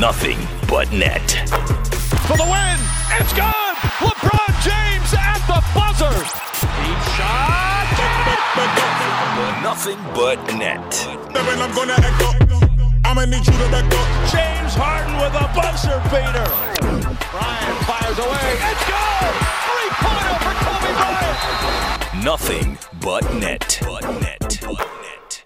nothing but net. for the win. It's good. LeBron James at the buzzer. Deep shot. Nothing but net. I'm gonna echo. I'ma need you to back up. James Harden with a buzzer beater. Bryant fires away. It's good. Three pointer for Kobe Bryant. Nothing but net. But net. But net.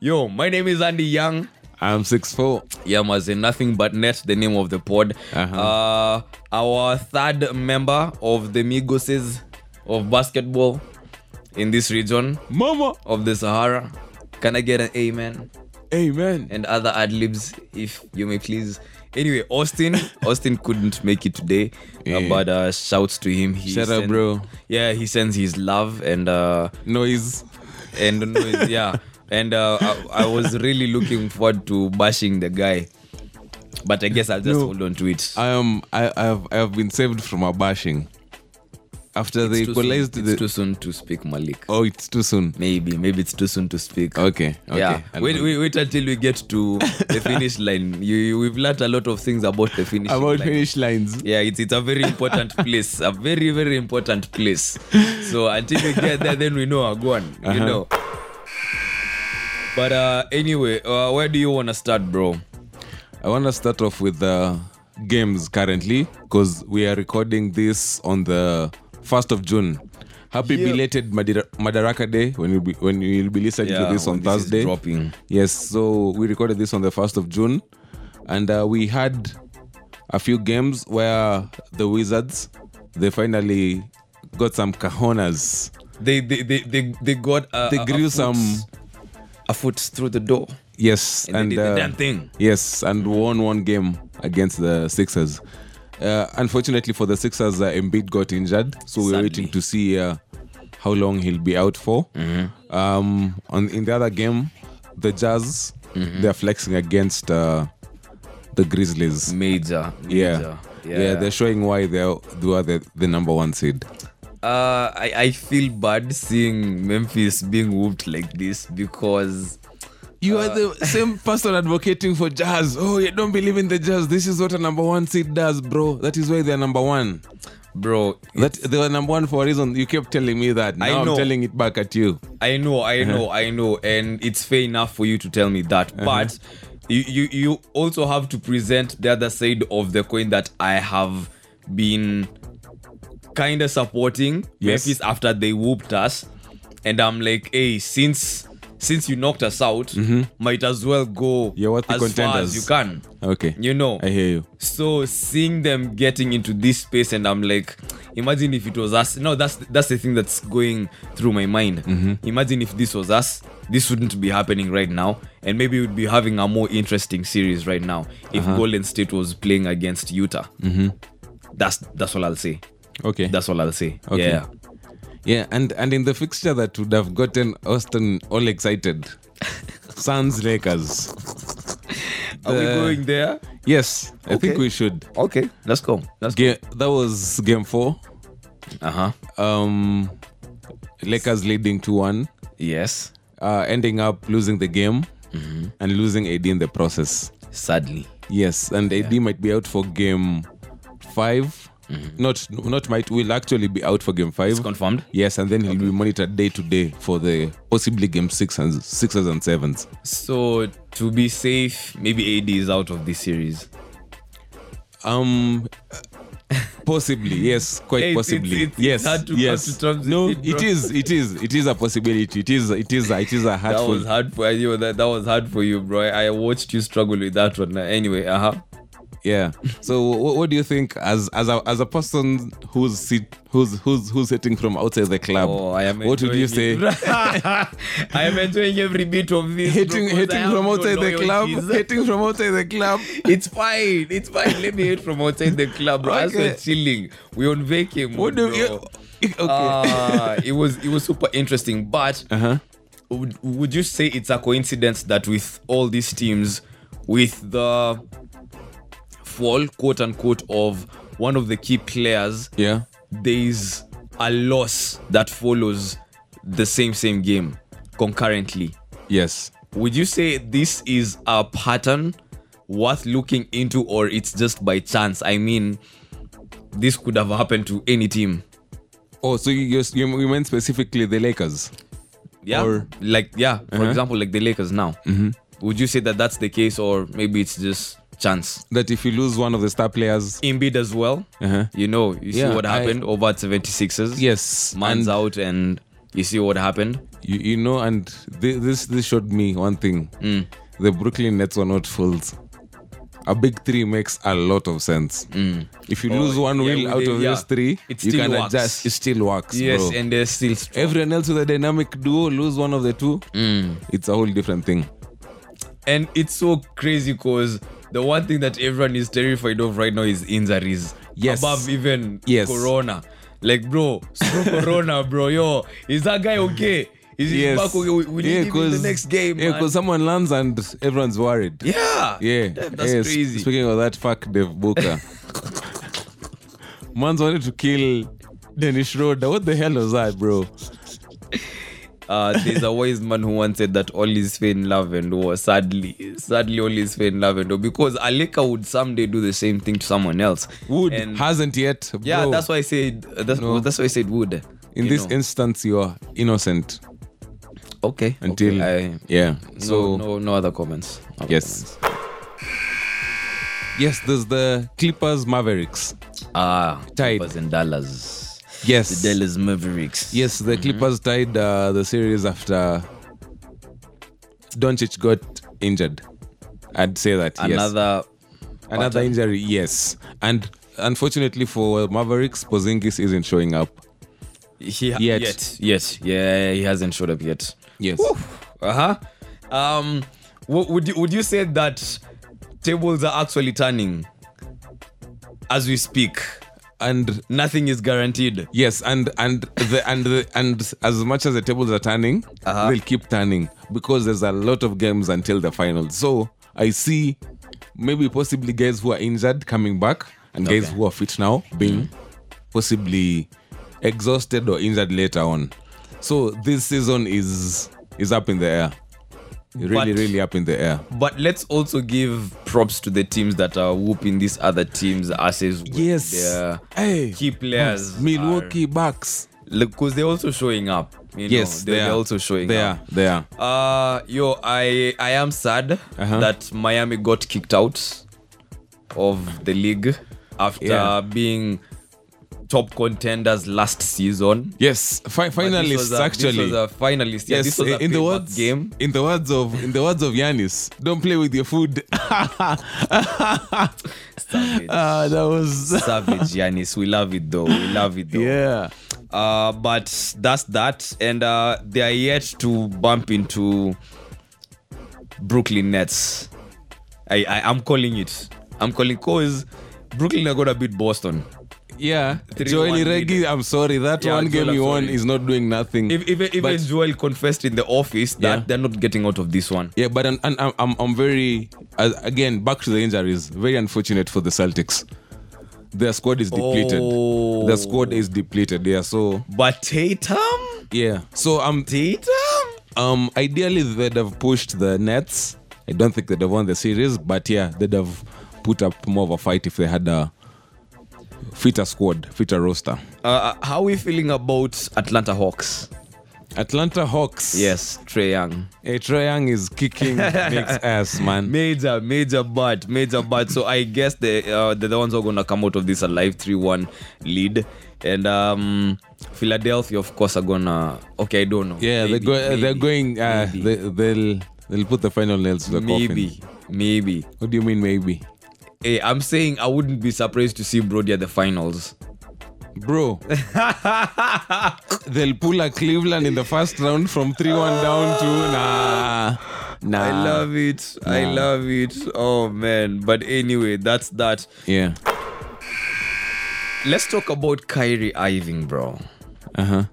Yo, my name is Andy Young. I'm six four. Yeah, Mazen, nothing but net, the name of the pod. Uh-huh. Uh, our third member of the Migoses of basketball in this region Mama. of the Sahara. Can I get an amen? Amen. And other ad libs, if you may please. Anyway, Austin, Austin couldn't make it today, Yeah. but uh, shouts to him. He Shout out, send- bro. Yeah, he sends his love and uh, Noise. and noise, yeah and uh, I, I was really looking forward to bashing the guy but i guess i'll just No. hold on to it I am. I, I have. I have been saved from a bashing. After they it's, soon, equalized it's the. too soon to speak malik oh, it's too soon. maybe maybe it's too soon to speak Okay. Okay. yeah I'll wait, wait wait until we get to the finish line you, you we've learned a lot of things about the finish About line. finish lines. yeah it's it's a very important place a very very important place so until we get there then we know our one you Uh-huh. know but uh anyway uh, where do you want to start bro I want to start off with the games currently because we are recording this on the first of June. Happy Yeah. belated Madira- Madaraka Day when you be, when you'll be listening to this on this is Thursday. dropping. Yes, so we recorded this on the 1st of June, and uh, we had a few games where the Wizards they finally got some cajonas. they they they they, they got a, They a- a grew some a foot through the door yes, and, and, they did the uh, damn thing. yes, and won one game against the Sixers. Uh, unfortunately for the Sixers, uh, Embiid got injured, so we're waiting to see uh, how long he'll be out for. Mm-hmm. Um, on in the other game, the Jazz Mm-hmm. they're flexing against uh, the Grizzlies. Major, Yeah. major. yeah, they're showing why they're they are the, the number one seed. Uh, I I feel bad seeing Memphis being whooped like this because You are the same person advocating for Jazz. Oh, you don't believe in the Jazz. This is what a number one seed does, bro. That is why they're number one. bro, That they were number one for a reason. You kept telling me that. Now I I'm know. telling it back at you. I know, I Uh-huh. know, I know, and it's fair enough for you to tell me that. But you, you you also have to present the other side of the coin that I have been kind of supporting. Yes. Memphis after they whooped us, and I'm like, hey, since since you knocked us out, mm-hmm. might as well go Mm-hmm. You're worthy as far as you can. Okay. You know, I hear you. so seeing them getting into this space and i'm like imagine if it was us. No that's that's the thing that's going through my mind. Mm-hmm. Imagine if this was us. This wouldn't be happening right now. And maybe we'd be having a more interesting series right now if uh-huh. golden state was playing against utah. Mm-hmm. That's that's all i'll say Okay. that's all i'll say Okay. yeah yeah, and and in the fixture that would have gotten Austin all excited. Suns Lakers. are we going there Yes, I think we should. okay let's go let's Ga- that was game four. uh-huh Um, Lakers leading 2 1, yes uh, ending up losing the game Mm-hmm. and losing AD in the process. sadly Yes, and AD might be out for game 5 Not not might will actually be out for game five. Mm-hmm. it's confirmed Yes, and then he'll be monitored day to day for the possibly game six and sixes and sevens. so to be safe maybe ad is out of this series Um, possibly yes, quite it's- possibly. it's- it's- yes, hard to yes. come to terms with no, it, it is. It is. It is a possibility. It is. It is. It is a hard That was hard for you. That, that was hard for you, bro. I watched you struggle with that one. Anyway, uh huh. Yeah. So, what, what do you think, as as a as a person who's sit, who's who's who's sitting from outside the club? Oh, I am. What would you say? I am enjoying every bit of this. Hitting, bro, 'cause I hitting from no outside the club, hitting from outside the club. It's fine. It's fine. Let me hit from outside the club, bro. As we're chilling, we on vacation. What do you? Okay. Ah, it was it was super interesting, but uh-huh. would, would you say it's a coincidence that with all these teams, with the fall, quote unquote, of one of the key players, Yeah. there's a loss that follows the same same game concurrently. Yes. Would you say this is a pattern worth looking into or it's just by chance. I mean, this could have happened to any team. Oh, so you just you, you meant specifically the Lakers? Yeah. Or- like yeah, for Uh-huh. example, like the Lakers now. Mm-hmm. Would you say that that's the case or maybe it's just chance? That if you lose one of the star players, Embiid as well. Uh-huh. You know, you see Yeah, what I- happened over at 76ers. yes, Man's and out and you see what happened. you, you know, and thi- this this showed me one thing: Mm. the Brooklyn Nets were not fools. A big three makes a lot of sense. If you lose one Mm. yeah, wheel out of yeah, those three, it you still can works. adjust. It still works, Yes, bro. and they're still strong. Everyone else with a dynamic duo lose one of the two, Mm. it's a whole different thing. And it's so crazy because the one thing that everyone is terrified of right now is injuries. Yes. Above even Yes. Corona. Like, bro, screw Corona, bro. Yo, is that guy okay? Is he Yes. back okay? We, we need him in the next game. Yeah, because someone lands and everyone's worried. yeah. Yeah, That- that's yes. crazy. Speaking of that, fuck Dave Booker. Man's wanted to kill Dennis Schroeder. What the hell was that, bro? Uh, there's a wise man who once said that all is fair in love and war. Sadly, sadly, all is fair in love and war. Because Aleka would someday do the same thing to someone else. Would And hasn't yet. yeah, that's why I said that's, No. that's why I said would. In this know. instance, you are innocent okay. until okay, I, yeah. no, So no, no other comments. Other yes, yes. There's the Clippers Mavericks. Ah, Tied. Clippers in Dallas. Yes, The Dallas Mavericks. yes. The Clippers tied uh, the series after Doncic got injured. I'd say that yes. Another. Another pattern. injury, yes. And unfortunately for Mavericks, Porzingis isn't showing up. He, Yet. yet. yet. Yet. Yeah, he hasn't showed up yet. Yes. Uh huh. Um, w- would you would you say that tables are actually turning as we speak? And Nothing is guaranteed. yes, and and the and the and as much as the tables are turning, Uh-huh. they'll keep turning because there's a lot of games until the finals. So I see maybe possibly guys who are injured coming back and guys Okay. Mm-hmm. who are fit now being possibly exhausted or injured later on. So this season is is up in the air. Really, But- really up in the air. But let's also give props to the teams that are whooping these other teams' asses. Yes. Their Hey. key players. Milwaukee Bucks. Because they're also showing up. You know, Yes, they're, they they're are. also showing They up. are. They are. Uh yo, I I am sad Uh-huh. that Miami got kicked out of the league after Yeah. being top contenders last season. Yes, fi- finalists a- actually. This was a finalist. Yeah, yes, this was a in the words game. in the words of in the words of Giannis, don't play with your food. Savage. Ah, that was Savage, Giannis. We love it though. We love it though. yeah. Uh, but that's that, and uh, they are yet to bump into Brooklyn Nets. I, I I'm calling it. I'm calling cause Brooklyn are gonna beat Boston. Yeah, Three Joel Iregi. I'm sorry. That Yeah, one Joel, game you won is not doing nothing. If, even even But- Joel confessed in the office that Yeah. they're not getting out of this one. yeah, but I'm, I'm, I'm, I'm very, uh, again, back to the injuries. Very unfortunate for the Celtics. Their squad is depleted. Oh. Their squad is depleted. Yeah, so But Tatum, yeah, so um, Tatum. um, ideally they'd have pushed the Nets. I don't think they'd have won the series, but yeah, they'd have put up more of a fight if they had a fitter squad, fitter roster. Uh, how are we feeling about Atlanta Hawks? Atlanta Hawks. Yes, Trey Young. Hey, Trey Young is kicking Nick's ass, man. Major, major bad, major bad. So I guess the uh, they're the ones who are gonna come out of this alive three one lead, and um, Philadelphia of course are gonna. Okay, I don't know. Yeah, Maybe, they're, go- they're going. Uh, maybe. they, they'll they'll put the final nails to the maybe, coffin. maybe. What do you mean, maybe, Hey, I'm saying I wouldn't be surprised to see Brody at the finals. bro? they'll pull a Cleveland in the first round from three one down to nah, nah. I love it. I love it. Oh man. But anyway, that's that. Yeah. Let's talk about Kyrie Irving, bro. Uh huh.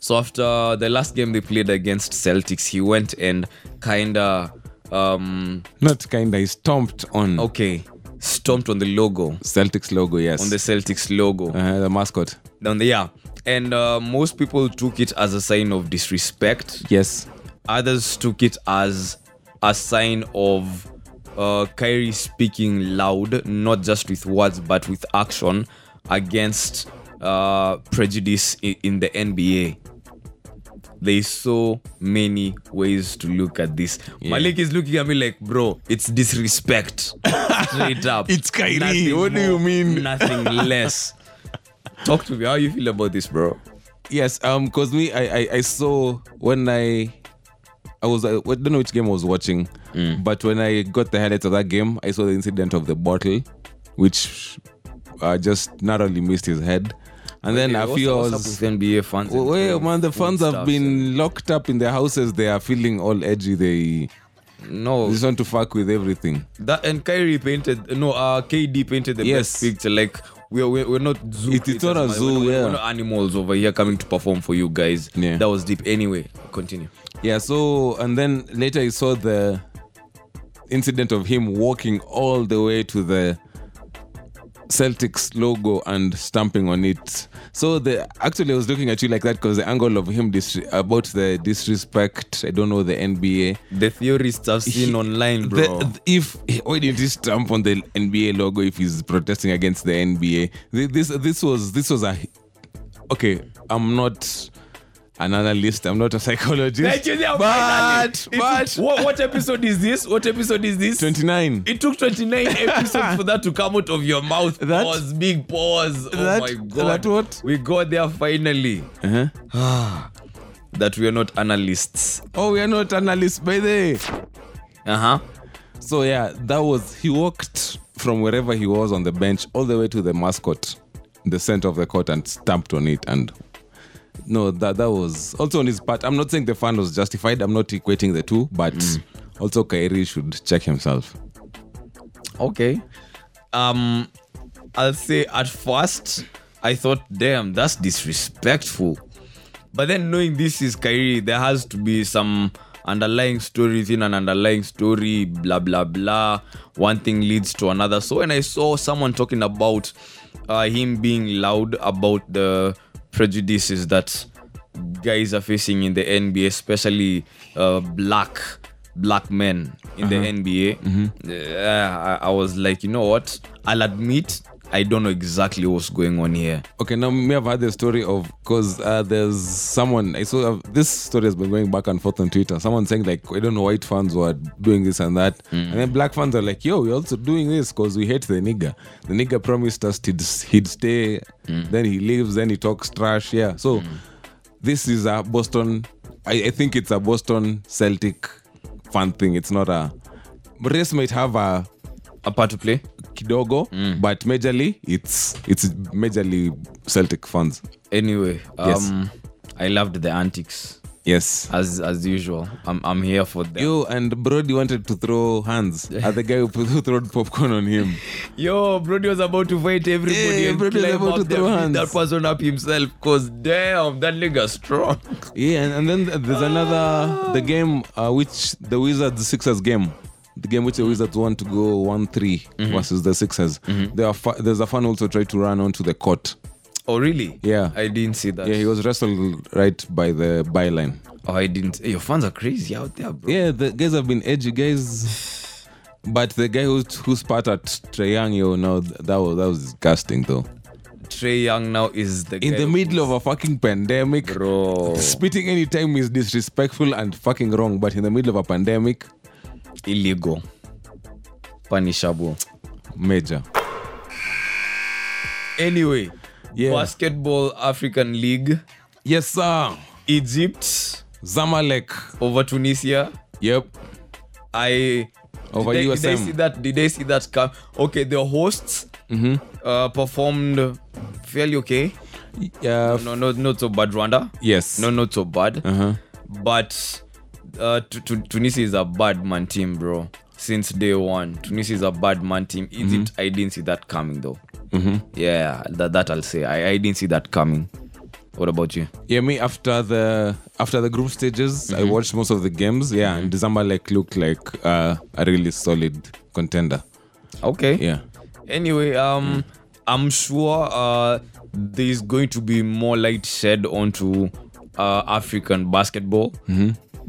So after the last game they played against Celtics, he went and kinda um Not kinda. He stomped on okay stomped on the logo Celtics logo. Yes. on the Celtics logo uh, the mascot. on the yeah and uh, most people took it as a sign of disrespect Yes. others took it as a sign of uh, Kyrie speaking loud, not just with words but with action, against uh, prejudice in, in the NBA. There's so many ways to look at this. Malik is looking at me like, bro, it's disrespect. Straight up. It's Kyrie. Nothing What do you mean? Nothing less. Talk to me. How you feel about this, bro? Yes, um, because me, I, I, I saw when I, I was, I don't know which game I was watching, Mm. but when I got the highlights of that game, I saw the incident of the bottle, which uh, just narrowly missed his head, and then a What's- few what's hours. NBA fans. and Well, man, the fans have been locked up in their houses. They are feeling all edgy. They no just want to fuck with everything. that and Kyrie painted no uh KD painted the Yes. best picture like we're we're, we're not zoo It- it's not a zoo, we're, yeah. we're not animals over here coming to perform for you guys Yeah. that was deep anyway continue Yeah, so and then later I saw the incident of him walking all the way to the Celtics logo and stamping on it. So the actually I was looking at you like that because the angle of him dis- about the disrespect. I don't know the NBA. the theorists I've seen He- online the- bro th- if why didn't he stamp on the NBA logo if he's protesting against the NBA? This this was this was a okay. I'm not an analyst. I'm not a psychologist. Thank you, yeah, but but what, what episode is this what episode is this 29. it took 29 episodes for that to come out of your mouth That- pause big pause oh that- my god that what? we got there finally Uh-huh. that we are not analysts Oh, we are not analysts by the uh-huh So yeah, that was he walked from wherever he was on the bench all the way to the mascot, the center of the court, and stamped on it. And no, that that was also on his part. I'm not saying the fan was justified. I'm not equating the two, but also Kyrie should check himself. Okay. Um, I'll say at first I thought, damn, that's disrespectful. But then knowing this is Kyrie, there has to be some underlying story within an underlying story, blah blah blah. One thing leads to another. So when I saw someone talking about uh, him being loud about the prejudices that guys are facing in the NBA, especially uh, black black men in the NBA, uh, I, I was like, you know what? I'll admit I don't know exactly what's going on here. Okay, now me have had the story of because uh, there's someone I saw uh, this story has been going back and forth on Twitter. Someone saying like I don't know white fans were doing this and that, and then black fans are like, yo, we're also doing this because we hate the nigga. The nigga promised us he'd, he'd stay, then he leaves, then he talks trash. Yeah, so this is a Boston. I, I think it's a Boston Celtic fan thing. It's not a. Race might have a A part to play. Kidogo, but majorly it's it's majorly Celtic fans. Anyway, Yes. um, I loved the antics Yes. as as usual. I'm I'm here for them. Yo, and Brody wanted to throw hands at the guy who, who threw popcorn on him. Yo, Brody was about to fight everybody Yeah, and Brody was about to throw hands. that person up himself. Cause damn, that nigga strong. Yeah, and, and then there's another the game uh, which the Wizards Sixers game. The game which the Wizards want to go one 3 mm-hmm. versus the Sixers. Mm-hmm. There are fa- there's a fan also tried to run onto the court. Oh really? Yeah. I didn't see that. Yeah, he was wrestled right by the byline. Oh, I didn't. Your fans are crazy out there, bro. Yeah, the guys have been edgy guys. But the guy who who spat at Trae Young, yo, no, that was that was disgusting though. Trae Young now is the In the middle of a fucking pandemic, bro. spitting anytime is disrespectful and fucking wrong. But in the middle of a pandemic, illegal, punishable. major. Anyway, Yeah. basketball African League, Yes, sir. Egypt Zamalek. over Tunisia. Yep. I Over did, I, did they see that? Did they see that come? Okay, the hosts Mm-hmm. uh, performed fairly okay. Yeah. No, no, not so bad. Rwanda. Yes. No, not so bad. Uh-huh. But uh, tu- tu- Tunisia is a bad man team, bro. Since day one, Tunisia is a bad man team. Egypt, I didn't see that coming though. Yeah, that, that I'll say. I, I didn't see that coming. What about you? Yeah, me after the after the group stages, I watched most of the games. Yeah, and Zamalek looked like uh, a really solid contender. Okay. Yeah. Anyway, um, I'm sure uh, there's going to be more light shed onto uh, African basketball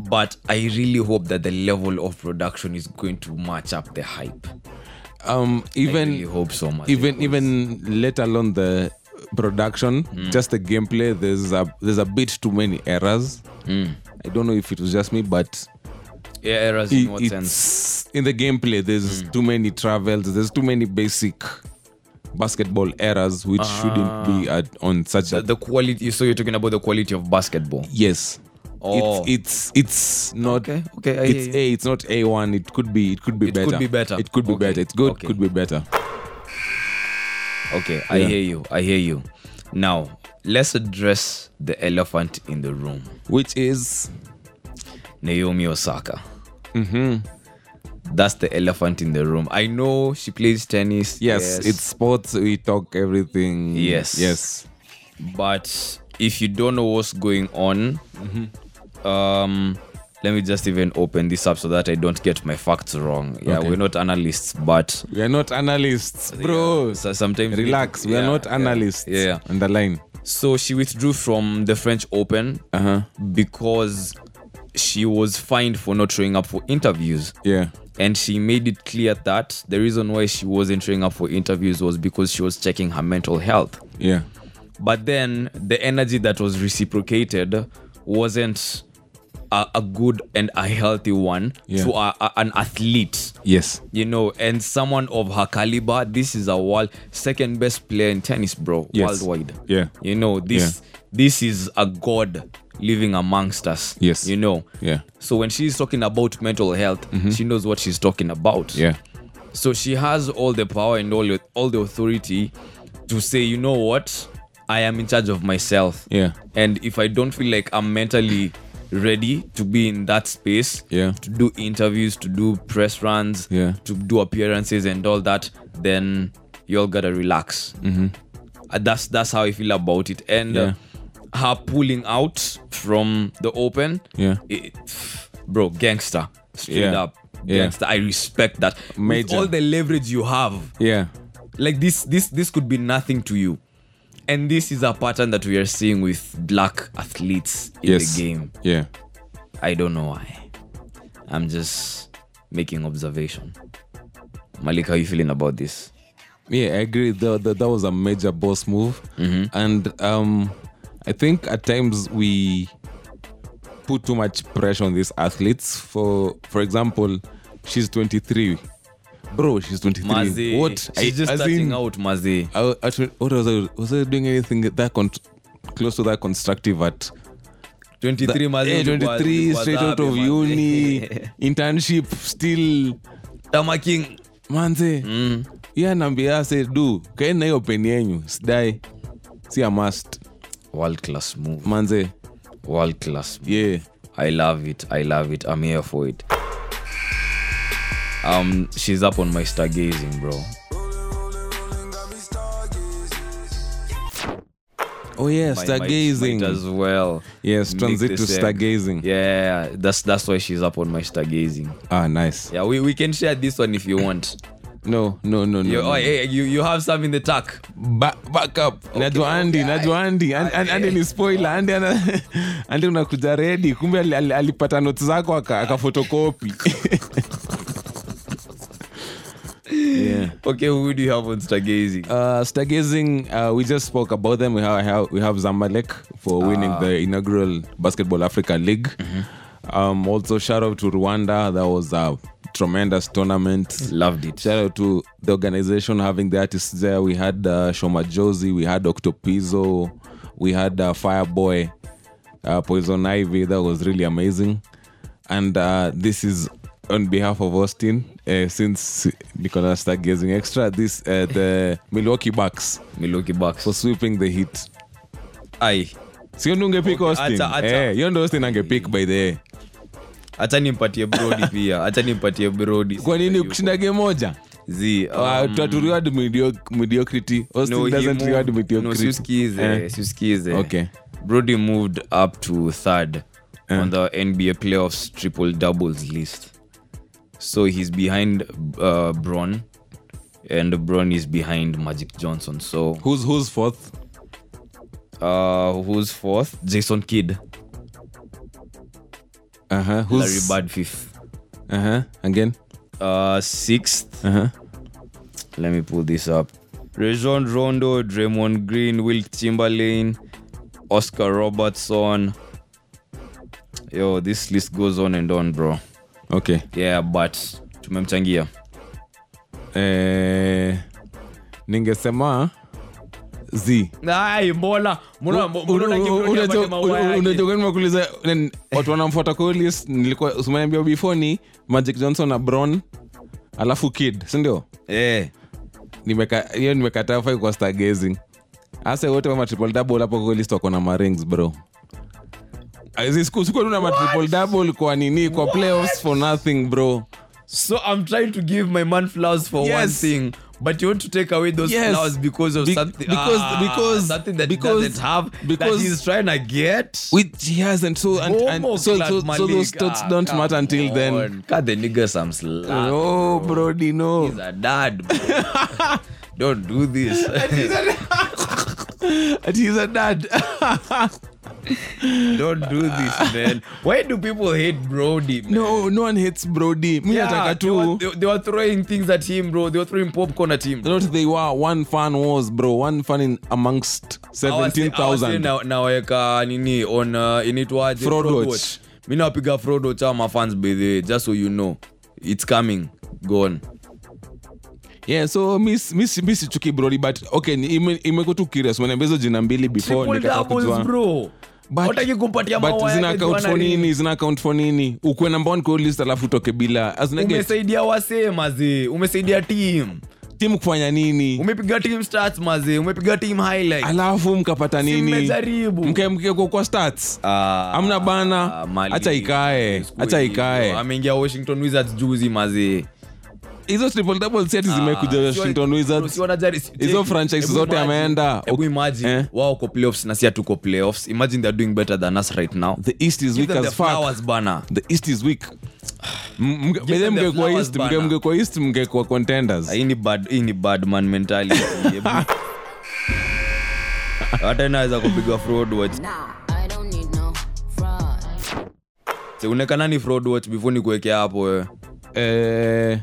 but I really hope that the level of production is going to match up the hype. Um, I even really hope so much. even even let alone the production, Hmm. just the gameplay. There's a there's a bit too many errors. Hmm. I don't know if it was just me, but yeah, errors in i- what sense? in the gameplay. There's Hmm. too many travels. There's too many basic basketball errors which shouldn't be at, on such Ah. The, a the quality. So you're talking about the quality of basketball. yes. Oh. It's it's it's not Okay, okay, I it's. A. It's not A one. It could be. It could be better, It better. could be better. It could be Okay, better. It's good. okay. Could be better. Okay, I Yeah. hear you. I hear you. Now let's address the elephant in the room. Which is Naomi Osaka. Mm-hmm. That's the elephant in the room. I know she plays tennis. yes, it's sports. We talk everything. Yes. Yes. but if you don't know what's going on, um, let me just even open this up so that I don't get my facts wrong. Yeah, Okay. we're not analysts, but We are not analysts, bro. so sometimes we- Relax. We are not analysts. Yeah, yeah. Underline. So she withdrew from the French Open Uh huh. because she was fined for not showing up for interviews. Yeah. And she made it clear that the reason why she wasn't showing up for interviews was because she was checking her mental health. Yeah. But then the energy that was reciprocated wasn't a, a good and a healthy one Yeah. to a, a- an athlete. Yes. You know, and someone of her caliber, this is a world second best player in tennis, bro, Yes. worldwide. Yeah. You know, this this is a god living amongst us. Yes. You know. Yeah. So when she's talking about mental health, mm-hmm. she knows what she's talking about. Yeah. So she has all the power and all the, all the authority to say, you know what, I am in charge of myself. Yeah. And if I don't feel like I'm mentally ready to be in that space, Yeah. to do interviews, to do press runs, Yeah. to do appearances and all that, then you all gotta relax. Mm-hmm. that's that's how I feel about it. And uh, her pulling out from the open, Yeah. it, bro, gangster, straight Yeah. up, Yeah. gangster. I respect that. With Major. all the leverage you have, Yeah. like this, this, this could be nothing to you. And this is a pattern that we are seeing with black athletes in Yes. the game. Yeah. I don't know why. I'm just making observation. Malik, how are you feeling about this? Yeah, I agree. The, the, that was a major boss move, and um, I think at times we put too much pressure on these athletes. For for example, she's 23, bro. She's 23. Mazi, What? She's I- just starting in, out, Mazi. I, I, what was I? Was I doing anything that con- close to that constructive at? 23 Mazi. Yeah, 23, was- straight out of uni, internship, still tamaking manze mm. yeah naambia du kaeni na hiyo peni yenyu sidai si a must World class move. manze World class move. yeah I love it. I love it. I'm here for it. Um, she's up on my stargazing, bro. oh yeah might- stargazing might as well. yes transit to stargazing Yeah, that's that's why she's up on my stargazing. ah nice Yeah, we, we can share this one if you want. no no no no, You, no. oh, hey, you you have some in the tuck. Ba- back up najua andi najua Andy. Andi andi ni spoiler Andy, ana- Andy unakuja ready. kumbe ali- ali- alipata notes zako aka- akafotokopi yeah Okay, who do you have on stargazing? Uh, stargazing, uh, we just spoke about them. We have, we have Zamalek for winning the inaugural Basketball Africa League. Um, also, shout out to Rwanda. That was a tremendous tournament. Loved it. Shout out to the organization having the artists there. We had uh, Shoma Josie, we had Octopizzo, we had uh, Fireboy, uh, Poison Ivy. That was really amazing. And uh, this is on behalf of Austin, uh, since Nicolas Stargazing Extra, this uh, the Milwaukee Bucks Milwaukee Bucks. for sweeping the Heat. Ai, sio ndo ungepick Okay, Austin acha- acha. Eh, hiyo ndo Austin angepick by the way. acha nimpatie brodi pia. hata nimpatie brodi. kwa nini kushinda game moja Zi, Uh, reward medioc- mediocrity Austin no, he doesn't reward no, mediocrity siuskize, Eh. siuskize. Okay. Brody moved up to third on the NBA playoffs triple doubles list. So he's behind uh, Bron, and Bron is behind Magic Johnson. So who's who's fourth uh, who's fourth? Jason Kidd. uh, Uh-huh. Larry Who's Bird fifth. uh-huh. again? Uh, sixth. Uh-huh. Let me pull this up. Rajon Rondo, Draymond Green, Wilt Chamberlain, Oscar Robertson. Yo, this list goes on and on, bro. Okay. Yeah, but tumemchangia. Eh, ningesema z Ai, mbona mbona mbona unataka kurudi apate maua yake? unajoganmakuliza watu wanamfuata kwa nilikuwa umeniambia before ni magic johnson na bron alafu kid sindio Eh. Nimeka- hiyo nimekataa fai kwa stargazing hasa wote wama triple double hapo kwa wako na marings bro sikuwa tuna ma double kwa nini kwa playoffs for nothing bro So I'm trying to give my man flowers for one thing, but you want to take away those Yes. flowers because of Be- something because- ah, because- something that because- he doesn't have that he's trying to get. which he hasn't so and, and so, so, so those thoughts Ah, don't matter until then. Cut the nigga some slack. oh bro, Dino. He's a dad. bro. Don't do this. And he's a dad Don't do this, man. Why do people hate Brody? Man? no no one hates brody mi nataka Yeah, they, were, tu they, they were throwing things at him, bro. They were throwing popcorn at him. not they were one fan was bro one fan in amongst awase 17000 na- naweka nini on uh, inaitwaje Fraud Fraud watch. watch. mi by the way, just so you know it's coming gone yeah so miss miss miss brody but okay imekuwa tu curious umeniambia jina mbili before Triple nikataka doubles, kujua bro Hutaki kumpatia but maua zina yake account for Ring. nini zina account for nini ukwe number one kwa hiyo list alafu utoke bila umesaidia wasee mazee umesaidia team timu kufanya nini umepiga team stats mazee umepiga team highlight alafu mkapata nini mmejaribu. mke mke kwa, kwa stats Ah, Amna bana. Mali. Acha ikae. Siku ikae. ameingia washington wizards juzi mazee hizo triple double set zimekuja Washington Wizards. Hizo franchise zote ameenda. Hebu imagine eh. wao ko playoffs na si hatuko playoffs. Imagine they're doing better than us right now. The east is Give weak them the as fuck. flowers bana. The east is weak. Mge- east bana. east mngekuwa contenders. Hii ni bad hii ni bad man mentality. Hata inaweza kupiga fraud watch. Nah, I don't need no fraud. Unekana ni fraud watch before nikuwekea hapo wewe. Eh,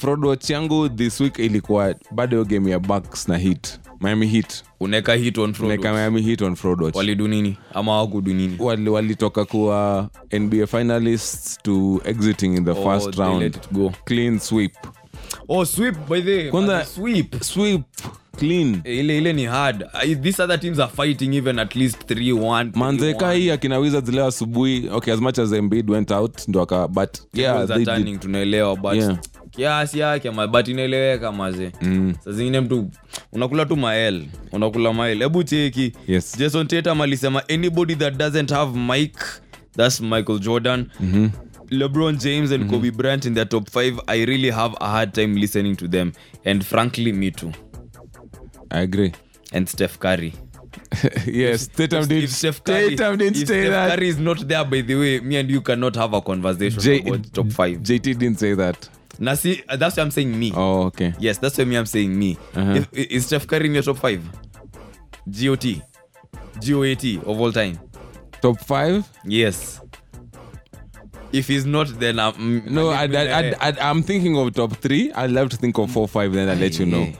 fraud watch yangu this week ilikuwa bado hiyo game ya bucks na hit miami hit uneka hit on fraud neka watch. miami hit on fraudwatch walidu nini? Ama wakudu nini? Wali- walitoka kuwa nba finalists to exiting in the Oh, first they round. let it go. clean sweep. Oh sweep by the Kwanza- sweep. sweep. Clean. Eh, ile ile ni hard. These other teams are fighting even at least 3-1 manzeka hii akina wizards leo asubuhi. Okay as much as Embiid went out ndo aka but yeah, Tables they did. turning, tunaelewa but Yeah. Kiasi yake but inaeleweka maze. Mm. sa zingine mtu unakula tu mael unakula mael hebu cheki. Yes. jason tatum alisema anybody that doesn't have mike that's michael jordan. Mm-hmm. lebron james and mm-hmm. kobe brant in their top 5 i really have a hard time listening to them. And frankly me too. I agree. And steph curry. Yes Tatum did if Steph Curry, Tatum didn't if say Steph that. Curry is not there by the way me and you cannot have a conversation J- about top 5 JT didn't say that na si that's why i'm saying me. Oh okay. Yes, that's why me I'm saying me. Uh-huh. If, is Steph Curry in your top 5 GOT, got of all time. top 5 Yes. If he's not, then I'm no I, I, I, I, I'm thinking of top 3 I'd love to think of 4 5 then I'll let you know.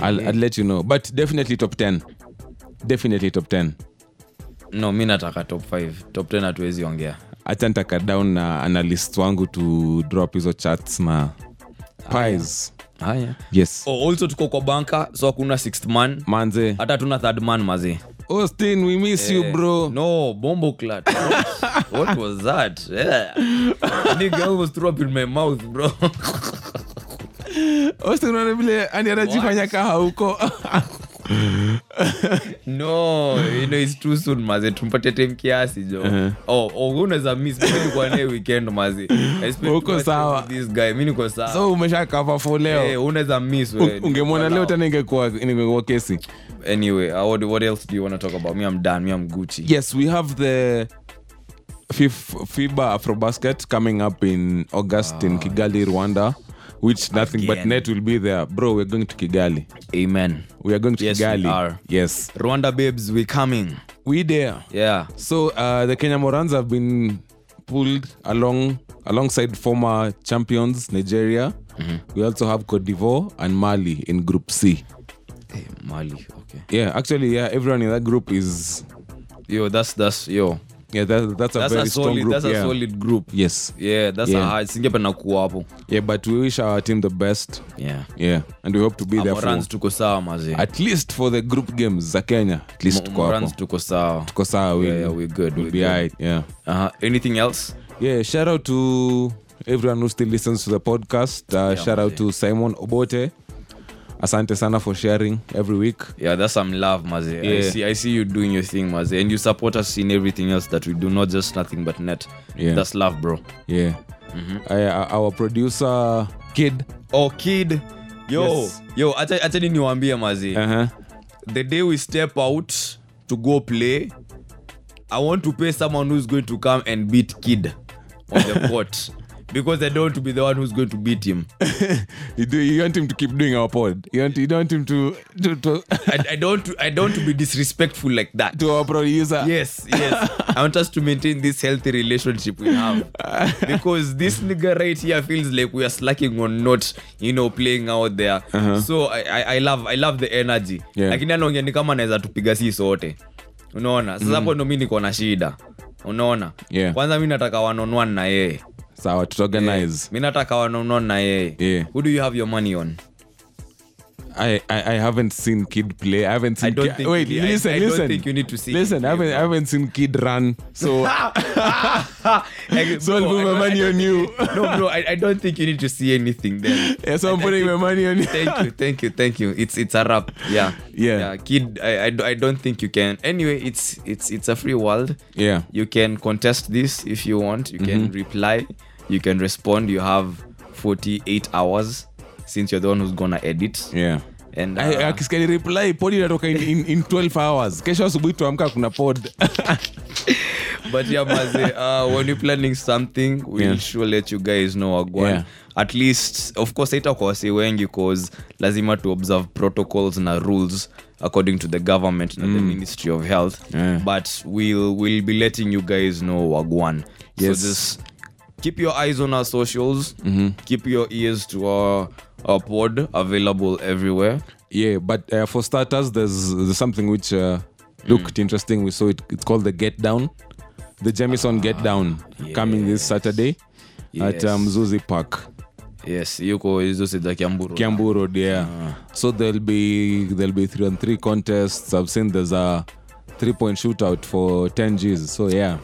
I'll, I'll let you know. But definitely top 10 definitely top 10 no mi nataka top 5 top 10 hatuwezi ongea acha ntaka down na analyst wangu to drop hizo chats na pies. Haya. Yes. Oh, also tuko kwa banka so hakuna sixth man. Manze. Hata tuna third man mazi. Austin we miss you bro. no bombo clat. What, what was that? Yeah. nigga almost threw up in my mouth bro. Austin unaona vile ani anajifanya kaha huko no you know, it's too soon maze tumpatie tim kiasi jo. Uh-huh. oh, oh, unaweza miss nilikuwa naye weekend mazi Uko sawa. this guy mi niko sawa. So umesha cover for leo? Eh, unaweza miss ungemwona leo tena ingekuwa ingekuwa kesi. Anyway uh, what, what else do you want to talk about? Me i'm done me i'm gucci. Yes we have the fiba afrobasket coming up in august in kigali rwanda which nothing but net will be there. Bro, we're going to Kigali. Amen. We are going to Yes, we are. Yes. Rwanda babes, we coming. We there. Yeah. So uh, the Kenya Morans have been pulled along alongside former champions Nigeria. Mm-hmm. We also have Cote d'Ivoire and Mali in Group C. Hey, Mali. Okay. Yeah, actually, yeah, everyone in that group is Yo, that's that's yo. Yeah, that, that's a That's very a strong solid. group. That's a yeah. solid group. Yes, Yeah, that's a hard. Singependa kuwa hapo. yeah, but we wish our team the best. Yeah. Yeah, and we hope to be there for Morans tuko sawa mazi. at least for the group games za Kenya. At least tuko hapo. Morans tuko sawa. Tuko sawa, we, Yeah, yeah, we good, We'll we're be good. alright. Yeah. Uh-huh. Anything else? Yeah, shout out to everyone who still listens to the podcast. Uh, shout out to Simon Obote. Asante sana for sharing every week. Yeah, that's some love, Maze. I see I see you doing your thing, Maze. And you support us in everything else that we do, not just nothing but net. Yeah. That's love, bro. Yeah. Mm-hmm. I, our producer, Kid. Oh, kid. Yo, Yes. yo, acha acha ni niwaambie Maze. Uh-huh. The day we step out to go play, I want to pay someone who's going to come and beat kid on the court. Because I don't want to be the one who's going to beat him. You, do, you want him to keep doing our pod. You want, you don't want him to to, to, I, I don't I don't to be disrespectful like that. to our producer. Yes, yes. I want us to maintain this healthy relationship we have. Because this nigga right here feels like we are slacking on not, you know, playing out there. So I, I, I love I love the energy. Yeah. Lakini anaongea ni kama anaweza tupiga si sote. Unaona? Sasa hapo ndo mi niko na shida. Unaona? Yeah. Kwanza mi nataka one on one na yeye. Sawa, tutorganize. Eh, mi nataka one na yeye. Yeah. Who do you have your money on? I, I, I haven't seen Kid play. I haven't seen I don't Kid. think Wait, you- I- listen, I don't think you need to see Listen, I haven't, I haven't seen Kid run. So, Like, so I'll bro, put my money I on you. think- No, bro, I, I don't think you need to see anything then. yeah, so I'm I- I putting my money on you. thank you thank you thank you it's it's a wrap yeah Yeah. kid I, I, I don't think you can anyway it's it's it's a free world Yeah. you can contest this if you want you can mm-hmm. reply you can respond you have 48 hours since you're the one who's gonna edit Yeah. and uh, pod inatoka in, in, in 12 hours kesho asubuhi tuamka kuna pod but yeah maze uh, when you're planning something we'll Yeah. sure let you guys know wagwan Yeah. at least of course haitakuwa wasi wengi cause lazima to observe protocols na rules according to the government na the ministry of health Mm. Yeah. but we'll, we'll be letting you guys know wagwan Yes. so just keep your eyes on our socials. Mm-hmm. keep your ears to our, our pod available everywhere. Yeah but uh, for starters there's, there's something which uh, looked interesting. We saw it it's called the get down. The jamison get down coming this saturday at mzuzi um, zuzi park. Yes yuko hizo za kiamburu Kiambu Road, yeah. So there'll be there'll be three on three contests. I've seen there's a three point shootout for 10 G's. So yeah.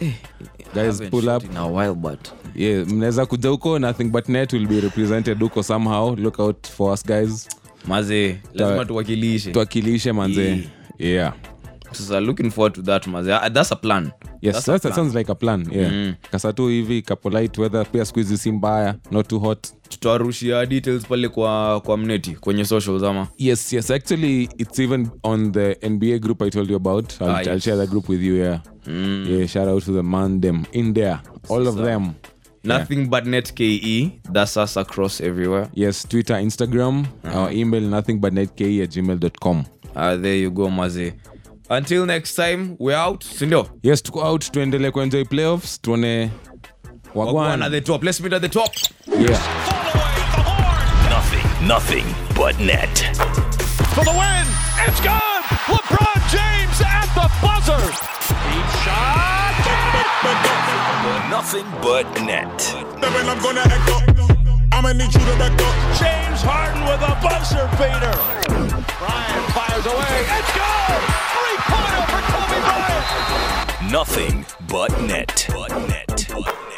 Guys pull up. in a while but Yeah, mnaweza kuja huko nothing but net will be represented huko somehow. Look out for us guys. maze lazima tuwakilishe Tuwakilishe manze. Yeah. Sasa looking forward to that maze Ah, that's a plan Yes, That's a that, that plan. sounds like a plan. Yeah. Tu hivi kapolite weather pia siku hizi si mbaya, not too hot. tutarushia details pale kwa kwa mneti kwenye socials ama Yes, yes. Actually, it's even on the NBA group I told you about. I'll, Ah, I'll yes. share that group with you. Yeah, yeah. Shout out to the man them in there, all of them. nothing but net ke that's us across everywhere Yes, Twitter, Instagram, our email nothing but netke at gmail.com. uh, there you go maze until next time we're out sindio Yes, tuko out tuendelee kuenjoy playoffs tuone Wagwan wagwan. at the top let's meet at the top Yeah. Fall away, the horn Nothing, nothing but net. for the win. it's gone LeBron James at the buzzer. Deep shot. Nothing but net. Then I'm gonna echo. I'ma need you to back up. James Harden with a buzzer beater. Bryant fires away. It's good. Three pointer for Kobe Bryant. Nothing but net. But net.